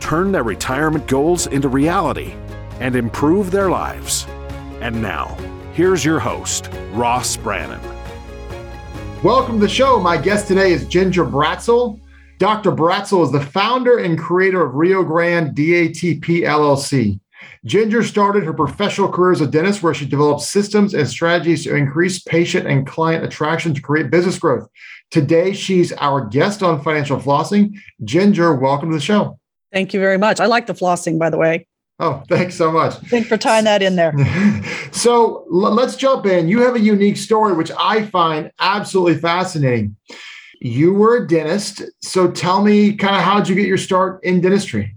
turn their retirement goals into reality, and improve their lives. And now, here's your host, Ross Brannan. Welcome to the show. My guest today is Ginger Bratzel. Dr. Bratzel is the founder and creator of Rio Grande DATP LLC. Ginger started her professional career as a dentist where she developed systems and strategies to increase patient and client attraction to create business growth. Today, she's our guest on Financial Flossing. Ginger, welcome to the show. Thank you very much. I like the flossing, by the way. Oh, thanks so much. Thanks for tying that in there. so let's jump in. You have a unique story, which I find absolutely fascinating. You were a dentist. So tell me kind of how did you get your start in dentistry?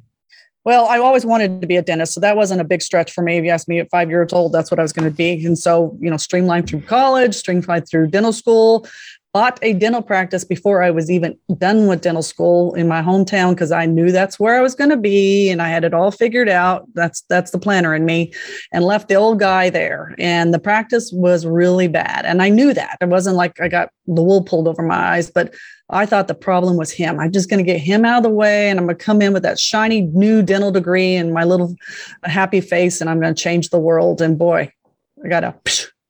Well, I always wanted to be a dentist, so that wasn't a big stretch for me. If you asked me at five years old, that's what I was going to be. And so, you know, streamlined through college, streamlined through dental school, bought a dental practice before I was even done with dental school in my hometown because I knew that's where I was going to be and I had it all figured out. That's that's the planner in me and left the old guy there. And the practice was really bad. And I knew that. It wasn't like I got the wool pulled over my eyes, but I thought the problem was him. I'm just going to get him out of the way and I'm going to come in with that shiny new dental degree and my little happy face and I'm going to change the world. And boy, I got a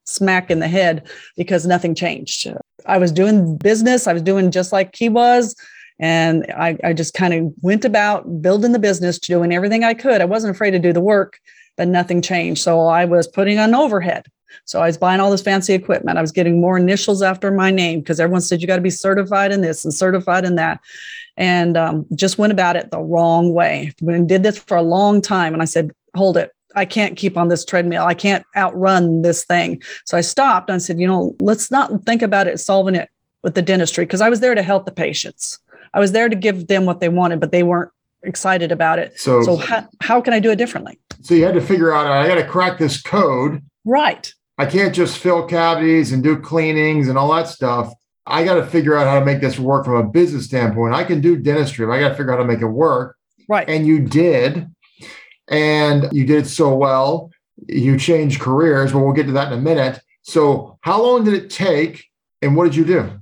smack in the head because nothing changed. I was doing business, I was doing just like he was. And I, I just kind of went about building the business, doing everything I could. I wasn't afraid to do the work, but nothing changed. So I was putting on overhead. So I was buying all this fancy equipment. I was getting more initials after my name because everyone said you got to be certified in this and certified in that. And um, just went about it the wrong way. And did this for a long time. And I said, hold it. I can't keep on this treadmill. I can't outrun this thing. So I stopped and I said, you know, let's not think about it solving it with the dentistry because I was there to help the patients. I was there to give them what they wanted, but they weren't excited about it. So, so how, how can I do it differently? So you had to figure out, I got to crack this code. Right. I can't just fill cavities and do cleanings and all that stuff. I got to figure out how to make this work from a business standpoint. I can do dentistry, but I got to figure out how to make it work. Right. And you did and you did so well. You changed careers, but we'll get to that in a minute. So, how long did it take, and what did you do?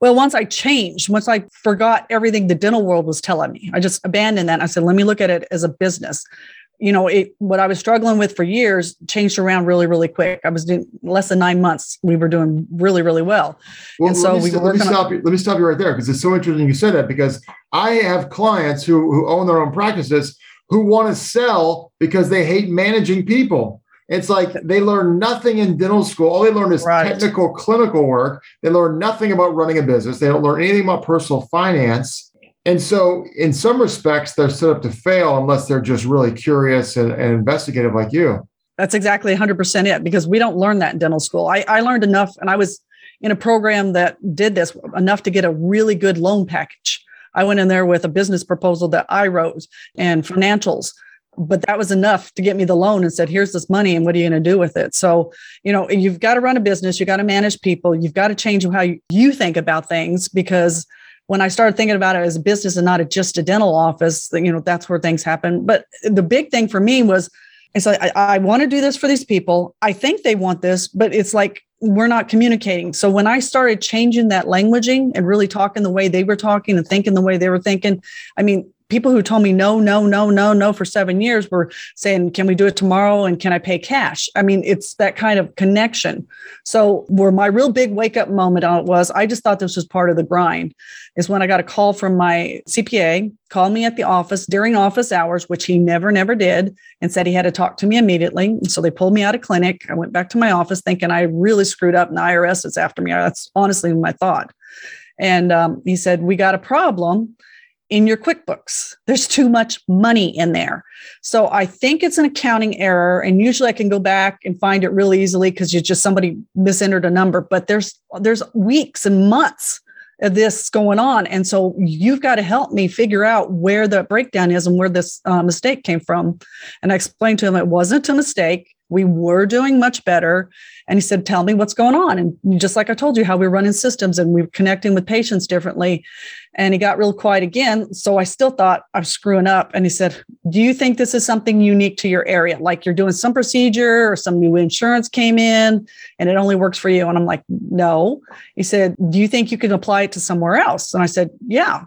Well, once I changed, once I forgot everything the dental world was telling me, I just abandoned that. I said, let me look at it as a business. You know, it, what I was struggling with for years changed around really, really quick. I was doing less than nine months. We were doing really, really well. well and so we st- let me stop on- you. Let me stop you right there because it's so interesting you said that because I have clients who who own their own practices who want to sell because they hate managing people. It's like they learn nothing in dental school. All they learn is right. technical clinical work. They learn nothing about running a business. They don't learn anything about personal finance. And so, in some respects, they're set up to fail unless they're just really curious and, and investigative like you. That's exactly 100% it because we don't learn that in dental school. I, I learned enough, and I was in a program that did this enough to get a really good loan package. I went in there with a business proposal that I wrote and financials but that was enough to get me the loan and said here's this money and what are you going to do with it? So you know you've got to run a business you've got to manage people you've got to change how you think about things because when i started thinking about it as a business and not just a dental office you know that's where things happen. But the big thing for me was it's like I, I want to do this for these people i think they want this but it's like we're not communicating. So when I started changing that languaging and really talking the way they were talking and thinking the way they were thinking, I mean, people who told me no, no, no, no, no for seven years were saying, can we do it tomorrow? And can I pay cash? I mean, it's that kind of connection. So where my real big wake up moment was, I just thought this was part of the grind is when I got a call from my CPA, called me at the office during office hours, which he never, never did, and said he had to talk to me immediately. So they pulled me out of clinic. I went back to my office thinking I really screwed up and the IRS is after me. That's honestly my thought. And um, he said, We got a problem in your QuickBooks. There's too much money in there. So I think it's an accounting error. And usually I can go back and find it really easily because you just somebody misentered a number, but there's there's weeks and months of this going on. And so you've got to help me figure out where the breakdown is and where this uh, mistake came from. And I explained to him it wasn't a mistake. We were doing much better. And he said, Tell me what's going on. And just like I told you, how we're running systems and we're connecting with patients differently. And he got real quiet again. So I still thought I'm screwing up. And he said, Do you think this is something unique to your area? Like you're doing some procedure or some new insurance came in and it only works for you? And I'm like, No. He said, Do you think you can apply it to somewhere else? And I said, Yeah.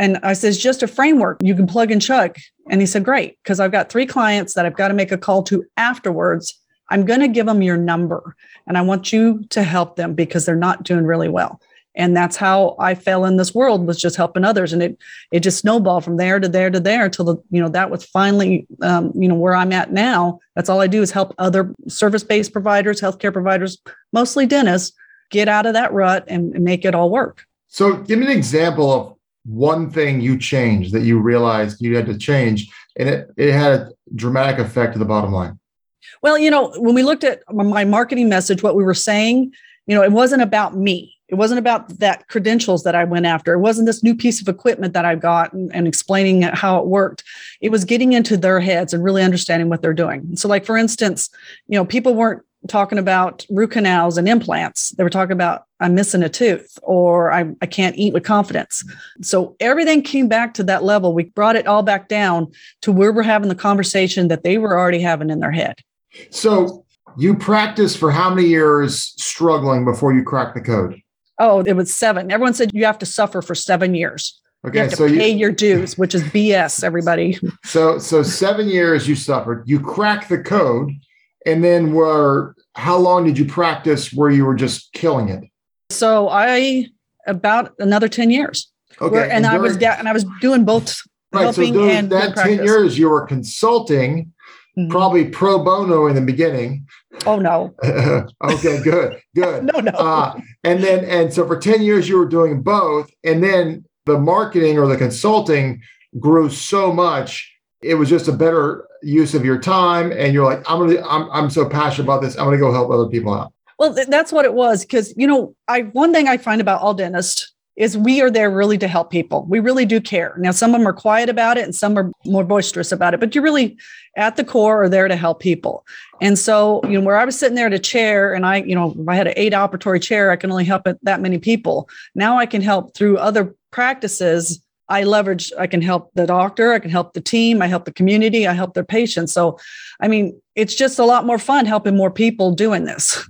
And I says, just a framework you can plug and chug. And he said, great, because I've got three clients that I've got to make a call to afterwards. I'm going to give them your number and I want you to help them because they're not doing really well. And that's how I fell in this world was just helping others. And it, it just snowballed from there to there to there until the, you know, that was finally, um, you know, where I'm at now. That's all I do is help other service-based providers, healthcare providers, mostly dentists get out of that rut and make it all work. So give me an example of one thing you changed that you realized you had to change and it, it had a dramatic effect to the bottom line. Well you know when we looked at my marketing message what we were saying you know it wasn't about me. It wasn't about that credentials that i went after. It wasn't this new piece of equipment that i got and, and explaining how it worked. It was getting into their heads and really understanding what they're doing. So like for instance you know people weren't talking about root canals and implants. They were talking about I'm missing a tooth or I, I can't eat with confidence. So everything came back to that level. We brought it all back down to where we're having the conversation that they were already having in their head. So you practiced for how many years struggling before you cracked the code? Oh, it was seven. Everyone said you have to suffer for seven years. Okay, you have to so pay you, your dues, which is BS, everybody. So so seven years you suffered. You cracked the code and then were how long did you practice where you were just killing it? So I about another 10 years. Okay. Where, and, and during, I was and I was doing both right, helping so and that 10 years you were consulting mm-hmm. probably pro bono in the beginning. Oh no. okay, good. Good. no, no. Uh, and then and so for 10 years you were doing both and then the marketing or the consulting grew so much it was just a better use of your time and you're like i'm gonna i'm, I'm so passionate about this i'm gonna go help other people out well th- that's what it was because you know i one thing i find about all dentists is we are there really to help people. We really do care. Now some of them are quiet about it and some are more boisterous about it but you really at the core are there to help people. And so you know where i was sitting there at a chair and i you know i had an eight operatory chair i can only help that many people. Now i can help through other practices. I leverage, I can help the doctor, I can help the team, I help the community, I help their patients. So, I mean, it's just a lot more fun helping more people doing this.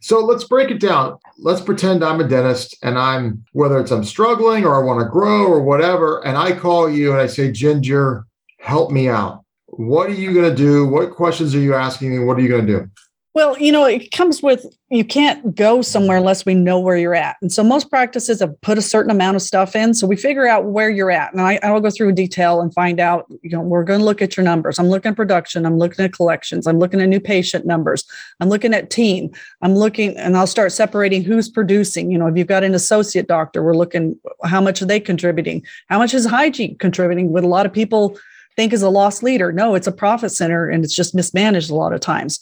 So let's break it down. Let's pretend I'm a dentist and I'm, whether it's I'm struggling or I want to grow or whatever, and I call you and I say, Ginger, help me out. What are you going to do? What questions are you asking me? What are you going to do? Well, you know, it comes with you can't go somewhere unless we know where you're at. And so most practices have put a certain amount of stuff in. So we figure out where you're at. And I, I will go through detail and find out, you know, we're going to look at your numbers. I'm looking at production. I'm looking at collections. I'm looking at new patient numbers. I'm looking at team. I'm looking and I'll start separating who's producing. You know, if you've got an associate doctor, we're looking how much are they contributing? How much is hygiene contributing? With a lot of people think is a lost leader. No, it's a profit center and it's just mismanaged a lot of times.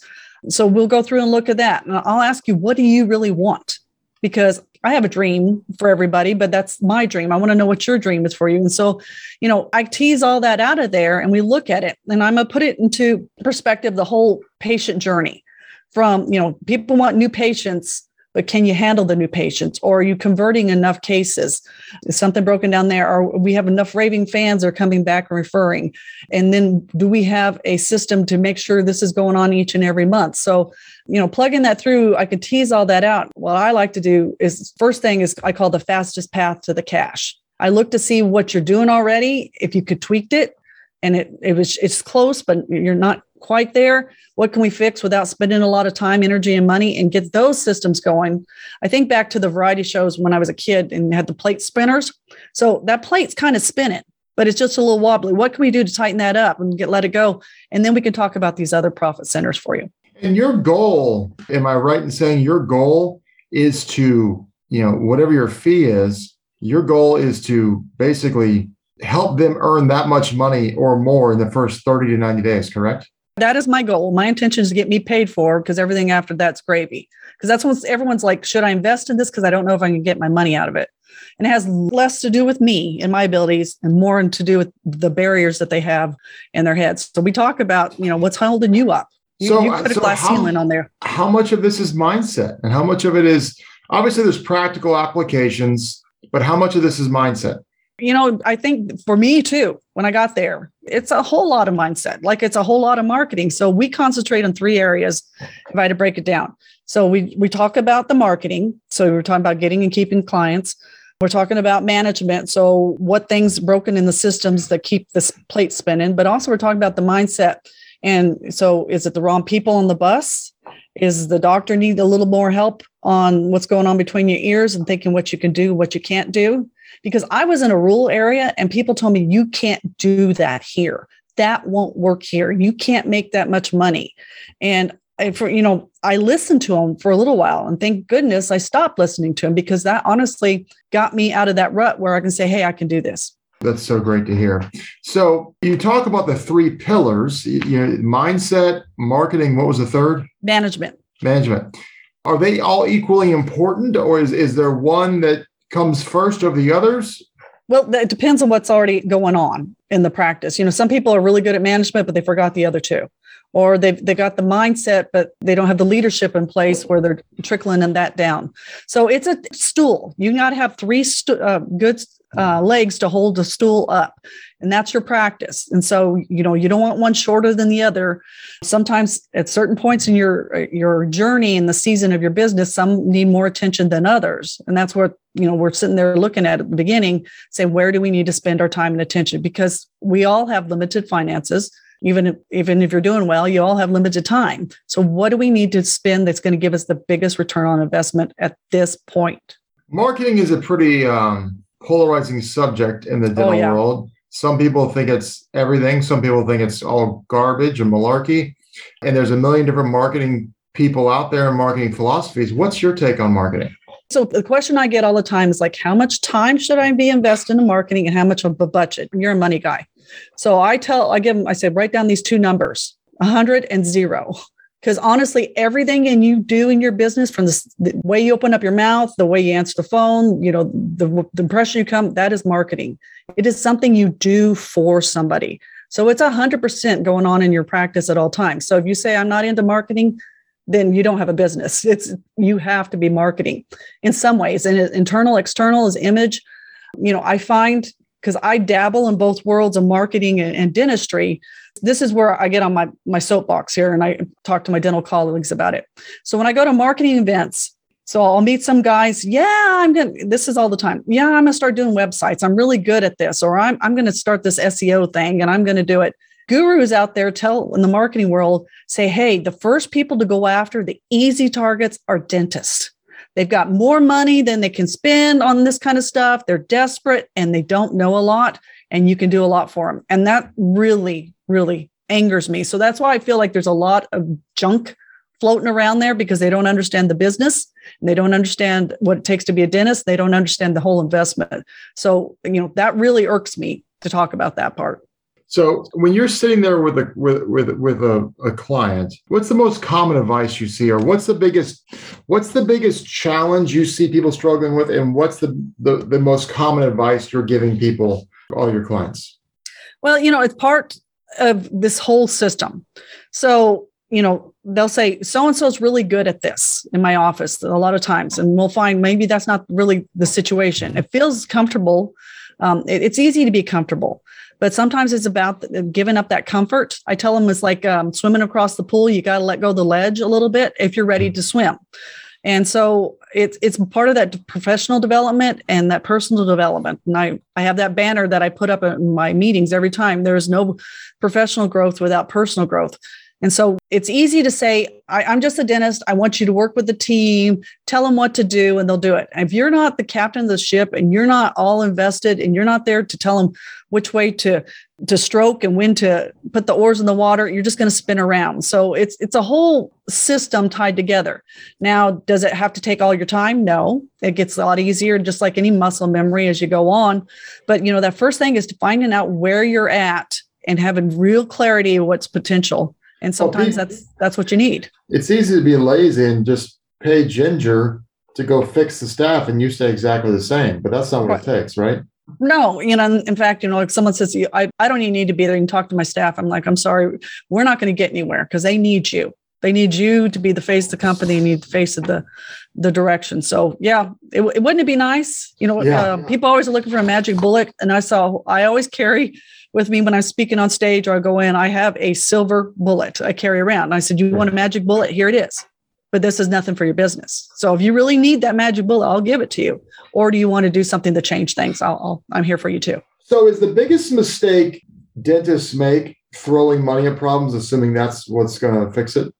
So we'll go through and look at that. And I'll ask you, what do you really want? Because I have a dream for everybody, but that's my dream. I want to know what your dream is for you. And so, you know, I tease all that out of there and we look at it and I'm going to put it into perspective the whole patient journey from, you know, people want new patients but can you handle the new patients? Or are you converting enough cases? Is something broken down there? Or we have enough raving fans are coming back and referring. And then do we have a system to make sure this is going on each and every month? So you know plugging that through i could tease all that out. What i like to do is first thing is i call the fastest path to the cash. I look to see what you're doing already if you could tweaked it and it, it was it's close but you're not quite there. What can we fix without spending a lot of time energy and money and get those systems going? I think back to the variety shows when i was a kid and had the plate spinners. So that plate's kind of spinning but it's just a little wobbly. What can we do to tighten that up and get let it go? And then we can talk about these other profit centers for you. And your goal am i right in saying your goal is to you know whatever your fee is your goal is to basically help them earn that much money or more in the first 30 to 90 days correct that is my goal. My intention is to get me paid for because everything after that's gravy. Because that's when everyone's like, should I invest in this? Because I don't know if I can get my money out of it. and it has less to do with me and my abilities and more to do with the barriers that they have in their heads. So we talk about, you know, what's holding you up. You, so, you uh, put a so glass how, ceiling on there. How much of this is mindset and how much of it is obviously there's practical applications, but how much of this is mindset? You know, I think for me too, when I got there, it's a whole lot of mindset, like it's a whole lot of marketing. So we concentrate on three areas if I had to break it down. So we we talk about the marketing. So we're talking about getting and keeping clients. We're talking about management. So what things broken in the systems that keep this plate spinning, but also we're talking about the mindset. And so is it the wrong people on the bus? Is the doctor need a little more help on what's going on between your ears and thinking what you can do, what you can't do? Because I was in a rural area and people told me, you can't do that here. That won't work here. You can't make that much money. And for you know i listened to him for a little while and thank goodness i stopped listening to him because that honestly got me out of that rut where i can say hey i can do this that's so great to hear. So you talk about the three pillars you know mindset marketing what was the third? Management. Management. Are they all equally important or is, is there one that comes first over the others? Well it depends on what's already going on in the practice. You know some people are really good at management but they forgot the other two. Or they've they got the mindset but they don't have the leadership in place where they're trickling in that down. So it's a stool. You got to have three stu- uh, good uh, legs to hold the stool up. And that's your practice. And so you know you don't want one shorter than the other. Sometimes at certain points in your your journey in the season of your business some need more attention than others. And that's what you know we're sitting there looking at at the beginning saying where do we need to spend our time and attention? Because we all have limited finances. Even if, even if you're doing well, you all have limited time. So what do we need to spend that's going to give us the biggest return on investment at this point? Marketing is a pretty um, polarizing subject in the oh, dental oh, yeah. world. Some people think it's everything. Some people think it's all garbage and malarkey. And there's a million different marketing people out there and marketing philosophies. What's your take on marketing? So the question I get all the time is like, how much time should I be investing in marketing and how much of a budget? You're a money guy. So I tell, I give them, I say, write down these two numbers, 100 and zero. Because honestly, everything in you do in your business, from the, the, way you open up your mouth, the way you answer the phone, you know, the, the impression you come, that is marketing. It is something you do for somebody. So it's 100% going on in your practice at all times. So if you say, I'm not into marketing, then you don't have a business. It's you have to be marketing in some ways. And internal, external is image. You know, I find because I dabble in both worlds of marketing and, and, dentistry. This is where I get on my, my soapbox here and I talk to my dental colleagues about it. So when I go to marketing events, so I'll meet some guys. Yeah, I'm to, this is all the time. Yeah, I'm to start doing websites. I'm really good at this, or I'm, I'm to start this SEO thing and I'm to do it. Gurus out there tell in the marketing world say, hey, the first people to go after the easy targets are dentists. They've got more money than they can spend on this kind of stuff. They're desperate and they don't know a lot, and you can do a lot for them. And that really, really angers me. So that's why I feel like there's a lot of junk floating around there because they don't understand the business and they don't understand what it takes to be a dentist. They don't understand the whole investment. So, you know, that really irks me to talk about that part. So when you're sitting there with a with with with a, a client, what's the most common advice you see, or what's the biggest what's the biggest challenge you see people struggling with, and what's the the, the most common advice you're giving people, all your clients? Well, you know, it's part of this whole system. So you know they'll say so and so is really good at this in my office a lot of times and we'll find maybe that's not really the situation it feels comfortable um, it, it's easy to be comfortable but sometimes it's about giving up that comfort. I tell them it's like um, swimming across the pool. You got to let go of the ledge a little bit if you're ready mm. to swim. And so it's it's part of that professional development and that personal development. And I, I have that banner that I put up in my meetings every time. There is no professional growth without personal growth. And so it's easy to say, I, am just a dentist. I want you to work with the team, tell them what to do, and they'll do it. If you're not the captain of the ship and you're not all invested and you're not there to tell them which way to to stroke and when to put the oars in the water, you're just going to spin around. So it's it's a whole system tied together. Now, does it have to take all your time? No. It gets a lot easier, just like any muscle memory as you go on. But you know, that first thing is to finding out where you're at and having real clarity of what's potential and sometimes well, that's that's what you need it's easy to be lazy and just pay ginger to go fix the staff and you stay exactly the same, but that's not what right. it takes, right? No, you know, in fact, you know, like someone says, I, I don't even need to be there, you can talk to my staff. I'm like, I'm sorry, we're not going to get anywhere because they need you. They need you to be the face of the company, you need the face of the the direction. So yeah, it, it wouldn't it be nice? You know, yeah. uh, people always are looking for a magic bullet. And I saw, I always carry with me when I'm speaking on stage or I go in, I have a silver bullet I carry around. And I said, You want a magic bullet? Here it is. But this is nothing for your business. So if you really need that magic bullet, I'll give it to you. Or do you want to do something to change things? I'll, I'll I'm here for you too. So is the biggest mistake dentists make throwing money at problems, assuming that's what's going to fix it?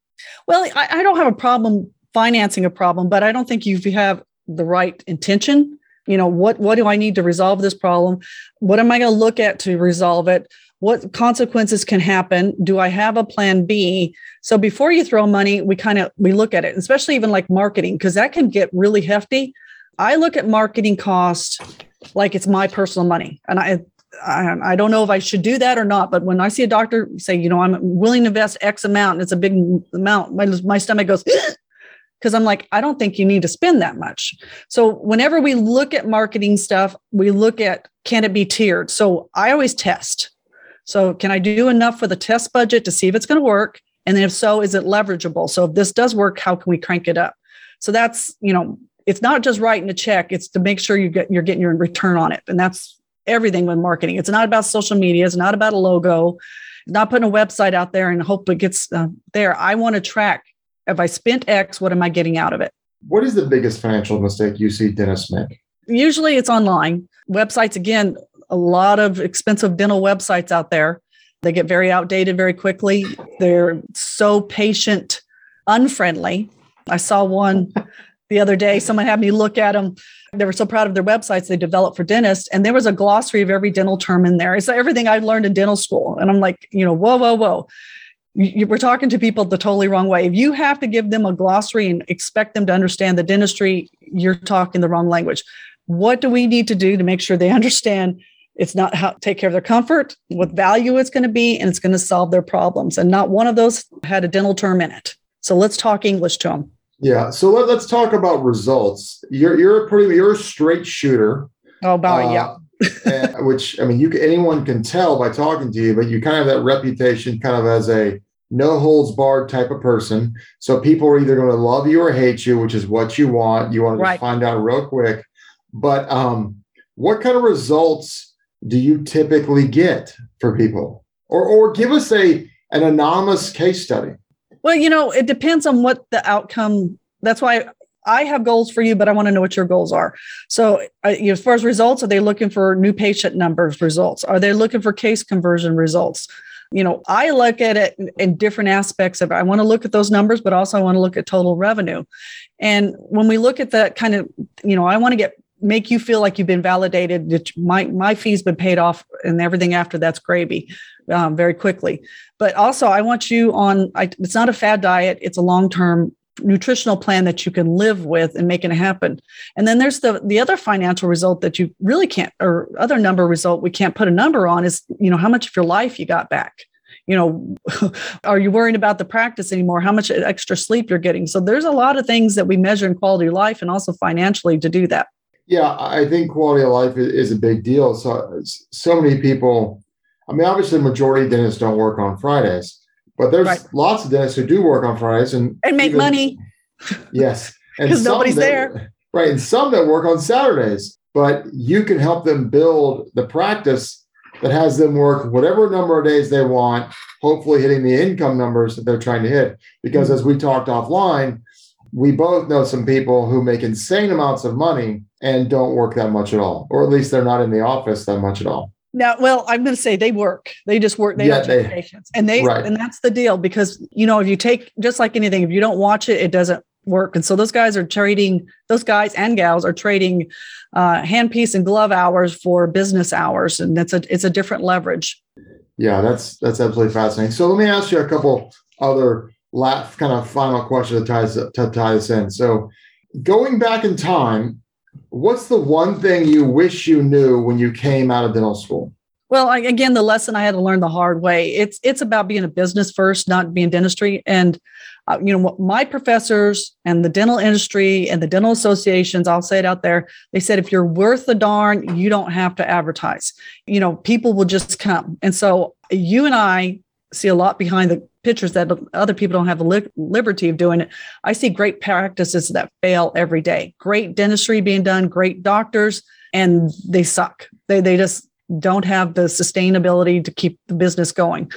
Well, I, I don't have a problem financing a problem, but I don't think you have the right intention you know what what do i need to resolve this problem what am i going to look at to resolve it what consequences can happen do i have a plan b so before you throw money we kind of we look at it especially even like marketing because that can get really hefty i look at marketing cost like it's my personal money and i I, don't know if I should do that or not, but when I see a doctor say, you know, I'm willing to invest X amount and it's a big amount, my, my stomach goes, because I'm like, I don't think you need to spend that much. So whenever we look at marketing stuff, we look at can it be tiered? So I always test. So can I do enough for the test budget to see if it's going to work? And then if so, is it leverageable? So if this does work, how can we crank it up? So that's, you know, it's not just writing a check, it's to make sure you get you're getting your return on it. And that's everything with marketing. It's not about social media, it's not about a logo, it's not putting a website out there and hope it gets uh, there. I want to track if I spent X, what am I getting out of it? What is the biggest financial mistake you see dentists make? Usually it's online. Websites, again, a lot of expensive dental websites out there. They get very outdated very quickly. They're so patient unfriendly. I saw one the other day. Someone had me look at them. They were so proud of their websites they developed for dentists. And there was a glossary of every dental term in there. It's everything I learned in dental school. And I'm like, you know, whoa, whoa, whoa you, we're talking to people the totally wrong way. If you have to give them a glossary and expect them to understand the dentistry, you're talking the wrong language. What do we need to do to make sure they understand it's not how take care of their comfort, what value it's going to be, and it's going to solve their problems. And not one of those had a dental term in it. So let's talk English to them. Yeah. So let, us talk about results. You're you're a pretty you're a straight shooter. Oh, about uh, yeah and, which I mean, you anyone can tell by talking to you, but you kind of have that reputation, kind of as a no holds barred type of person. So people are either going to love you or hate you, which is what you want. You want to find out real quick. But um, what kind of results do you typically get for people, or or give us a an anonymous case study? Well, you know, it depends on what the outcome. That's why I have goals for you, but I want to know what your goals are. So, uh, you know, as far as results, are they looking for new patient numbers results? Are they looking for case conversion results? You know, I look at it in, in different aspects of it. I want to look at those numbers, but also I want to look at total revenue. And when we look at that kind of, you know, I want to get make you feel like you've been validated that my my fee's been paid off and everything after that's gravy um, very quickly but also i want you on I, it's not a fad diet it's a long-term nutritional plan that you can live with and make it happen. And then there's the the other financial result that you really can't or other number result we can't put a number on is, you know, how much of your life you got back. You know, are you worrying about the practice anymore? How much extra sleep you're getting? So there's a lot of things that we measure in quality of life and also financially to do that. Yeah, I think quality of life is a big deal. So so many people I mean, obviously, the majority of dentists don't work on Fridays, but there's right. lots of dentists who do work on Fridays and and make even, money. Yes, because nobody's that, there. Right, and some that work on Saturdays. But you can help them build the practice that has them work whatever number of days they want, hopefully hitting the income numbers that they're trying to hit. Because mm-hmm. as we talked offline, we both know some people who make insane amounts of money and don't work that much at all, or at least they're not in the office that much at all. Now, well, I'm going to say they work. They just work. They yeah, don't take patients, and they right. and that's the deal because you know if you take just like anything, if you don't watch it, it doesn't work. And so those guys are trading. Those guys and gals are trading uh, handpiece and glove hours for business hours, and it's a it's a different leverage. Yeah, that's that's absolutely fascinating. So let me ask you a couple other last kind of final question to tie, to tie this in. So going back in time, what's the one thing you wish you knew when you came out of dental school? Well, I, again, the lesson I had to learn the hard way. It's it's about being a business first, not being dentistry. And uh, you know, my professors and the dental industry and the dental associations, I'll say it out there. They said if you're worth a darn, you don't have to advertise. You know, people will just come. And so you and I see a lot behind the pictures that other people don't have the li- liberty of doing it. I see great practices that fail every day. Great dentistry being done, great doctors, and they suck. They they just don't have the sustainability to keep the business going.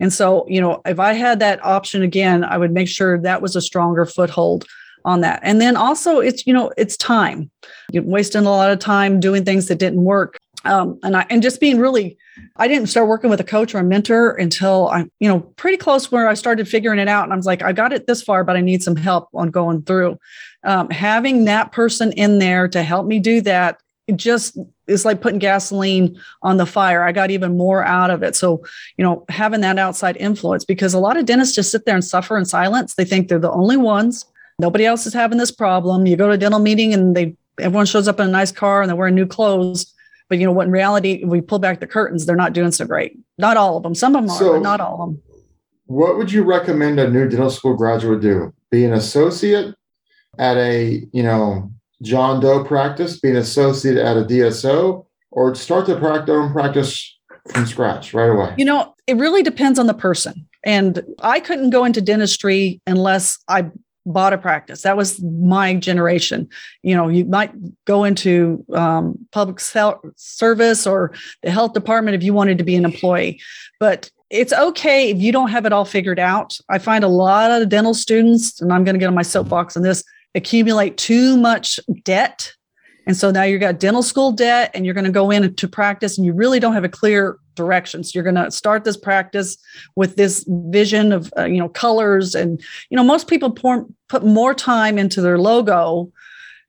And so, you know, if I had that option again, I would make sure that was a stronger foothold on that. And then also it's, you know, it's time. You're wasting a lot of time doing things that didn't work. Um, and I and just being really, I didn't start working with a coach or a mentor until I'm, you know, pretty close where I started figuring it out. And I was like, I got it this far, but I need some help on going through. Um, having that person in there to help me do that just is like putting gasoline on the fire. I got even more out of it. So, you know, having that outside influence because a lot of dentists just sit there and suffer in silence. They think they're the only ones. Nobody else is having this problem. You go to a dental meeting and they everyone shows up in a nice car and they're wearing new clothes. But you know what? In reality, we pull back the curtains, they're not doing so great. Not all of them. Some of them so, are, but not all of them. What would you recommend a new dental school graduate do? Be an associate at a, you know, John Doe practice, being associated at a DSO, or start to practice own practice from scratch right away? You know, it really depends on the person. And I couldn't go into dentistry unless I bought a practice. That was my generation. You know, you might go into um, public service or the health department if you wanted to be an employee, but it's okay if you don't have it all figured out. I find a lot of dental students, and I'm going to get on my soapbox on this, accumulate too much debt. And so now you've got dental school debt and you're going to go in to practice and you really don't have a clear direction. So you're going to start this practice with this vision of, uh, you know, colors. And, you know, most people pour, put more time into their logo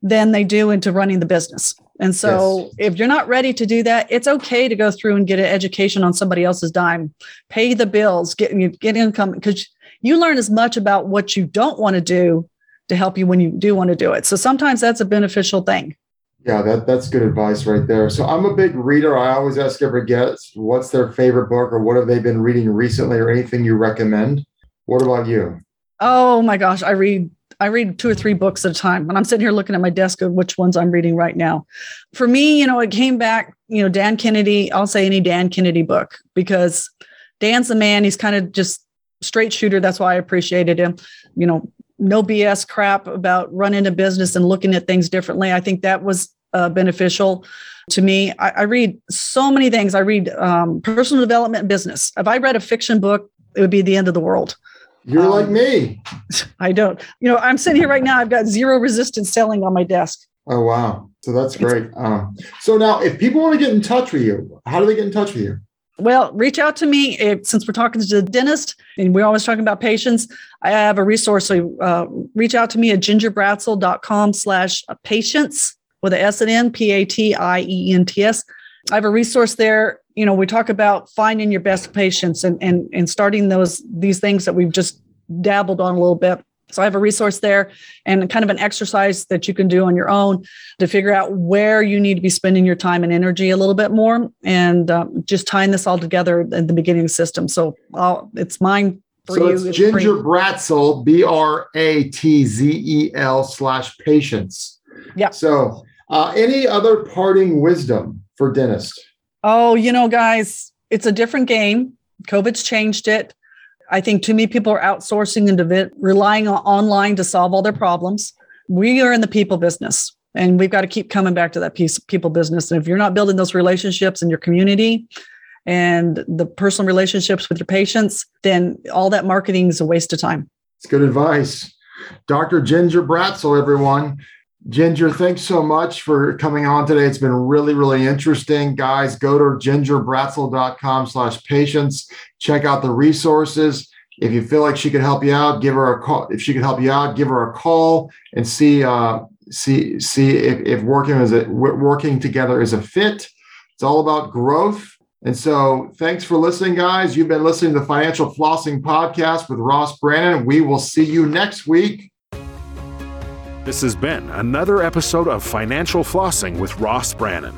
than they do into running the business. And so yes. if you're not ready to do that, it's okay to go through and get an education on somebody else's dime, pay the bills, get, get income because you learn as much about what you don't want to do to help you when you do want to do it. So sometimes that's a beneficial thing. Yeah, that, that's good advice right there. So I'm a big reader. I always ask every guest what's their favorite book or what have they been reading recently or anything you recommend. What about you? Oh my gosh, I read I read two or three books at a time. And I'm sitting here looking at my desk of which ones I'm reading right now. For me, you know, it came back, you know, Dan Kennedy, I'll say any Dan Kennedy book because Dan's the man. He's kind of just straight shooter. That's why I appreciated him. You know, no BS crap about running a business and looking at things differently. I think that was uh, beneficial to me. I, I, read so many things. I read um, personal development and business. If I read a fiction book, it would be the end of the world. You're um, like me. I don't. You know, I'm sitting here right now. I've got zero resistance selling on my desk. Oh wow! So that's great. Um, so now, if people want to get in touch with you, how do they get in touch with you? Well, reach out to me if, since we're talking to the dentist and we're always talking about patients. I have a resource. So uh, reach out to me at gingerbratzel.com slash patients with a S and N, P A T I E N T S. I have a resource there. You know, we talk about finding your best patients and, and, and starting those, these things that we've just dabbled on a little bit. So I have a resource there and kind of an exercise that you can do on your own to figure out where you need to be spending your time and energy a little bit more and um, just tying this all together in the beginning system. So I'll, it's mine for so you. it's Ginger Bratzel, B R A T Z E L slash patients. Yeah. So uh, any other parting wisdom for dentists? Oh, you know, guys, it's a different game. COVID's changed it. I think too many people are outsourcing and relying on online to solve all their problems. We are in the people business and we've got to keep coming back to that piece people business. And if you're not building those relationships in your community and the personal relationships with your patients, then all that marketing is a waste of time. It's good advice. Dr. Ginger Bratzel, everyone. Ginger, thanks so much for coming on today. It's been really, really interesting. Guys, go to gingerbratzel.com slash patients. Check out the resources. If you feel like she could help you out, give her a call. If she could help you out, give her a call and see uh, see see if, if working as a working together is a fit. It's all about growth. And so, thanks for listening, guys. You've been listening to the Financial Flossing Podcast with Ross Brannan. We will see you next week. This has been another episode of Financial Flossing with Ross Brannan.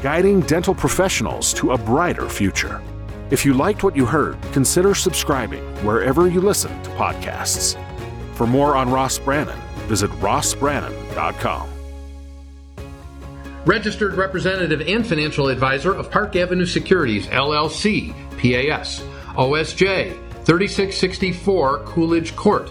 guiding dental professionals to a brighter future. If you liked what you heard, consider subscribing wherever you listen to podcasts. For more on Ross Brannan, visit rossbrannan.com. Registered representative and financial advisor of Park Avenue Securities, LLC, PAS, OSJ 3664 Coolidge Court,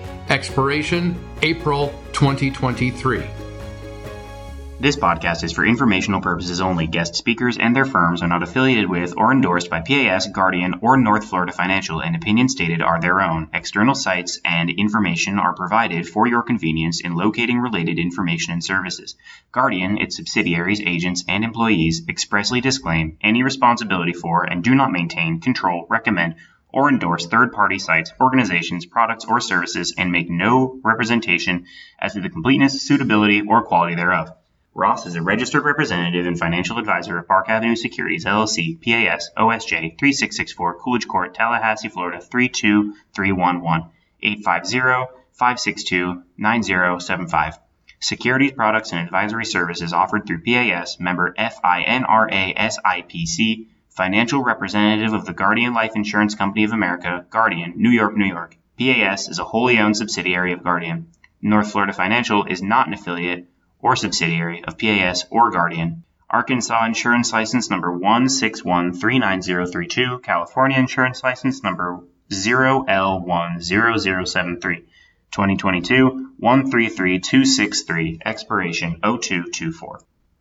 expiration April 2023. This podcast is for informational purposes only. Guest speakers and their firms are not affiliated with or endorsed by PAS, Guardian, or North Florida Financial, and opinions stated are their own. External sites and information are provided for your convenience in locating related information and services. Guardian, its subsidiaries, agents, and employees expressly disclaim any responsibility for and do not maintain, control, recommend, or endorse third party sites, organizations, products, or services and make no representation as to the completeness, suitability, or quality thereof. Ross is a registered representative and financial advisor of Park Avenue Securities, LLC, PAS, OSJ 3664 Coolidge Court, Tallahassee, Florida 32311 850 562 9075. Securities products and advisory services offered through PAS, member FINRA SIPC, financial representative of the Guardian Life Insurance Company of America, Guardian, New York, New York. PAS is a wholly owned subsidiary of Guardian. North Florida Financial is not an affiliate or subsidiary of PAS or Guardian. Arkansas Insurance License Number 161-39032, California Insurance License Number 0L10073, 2022-133263, expiration 0224.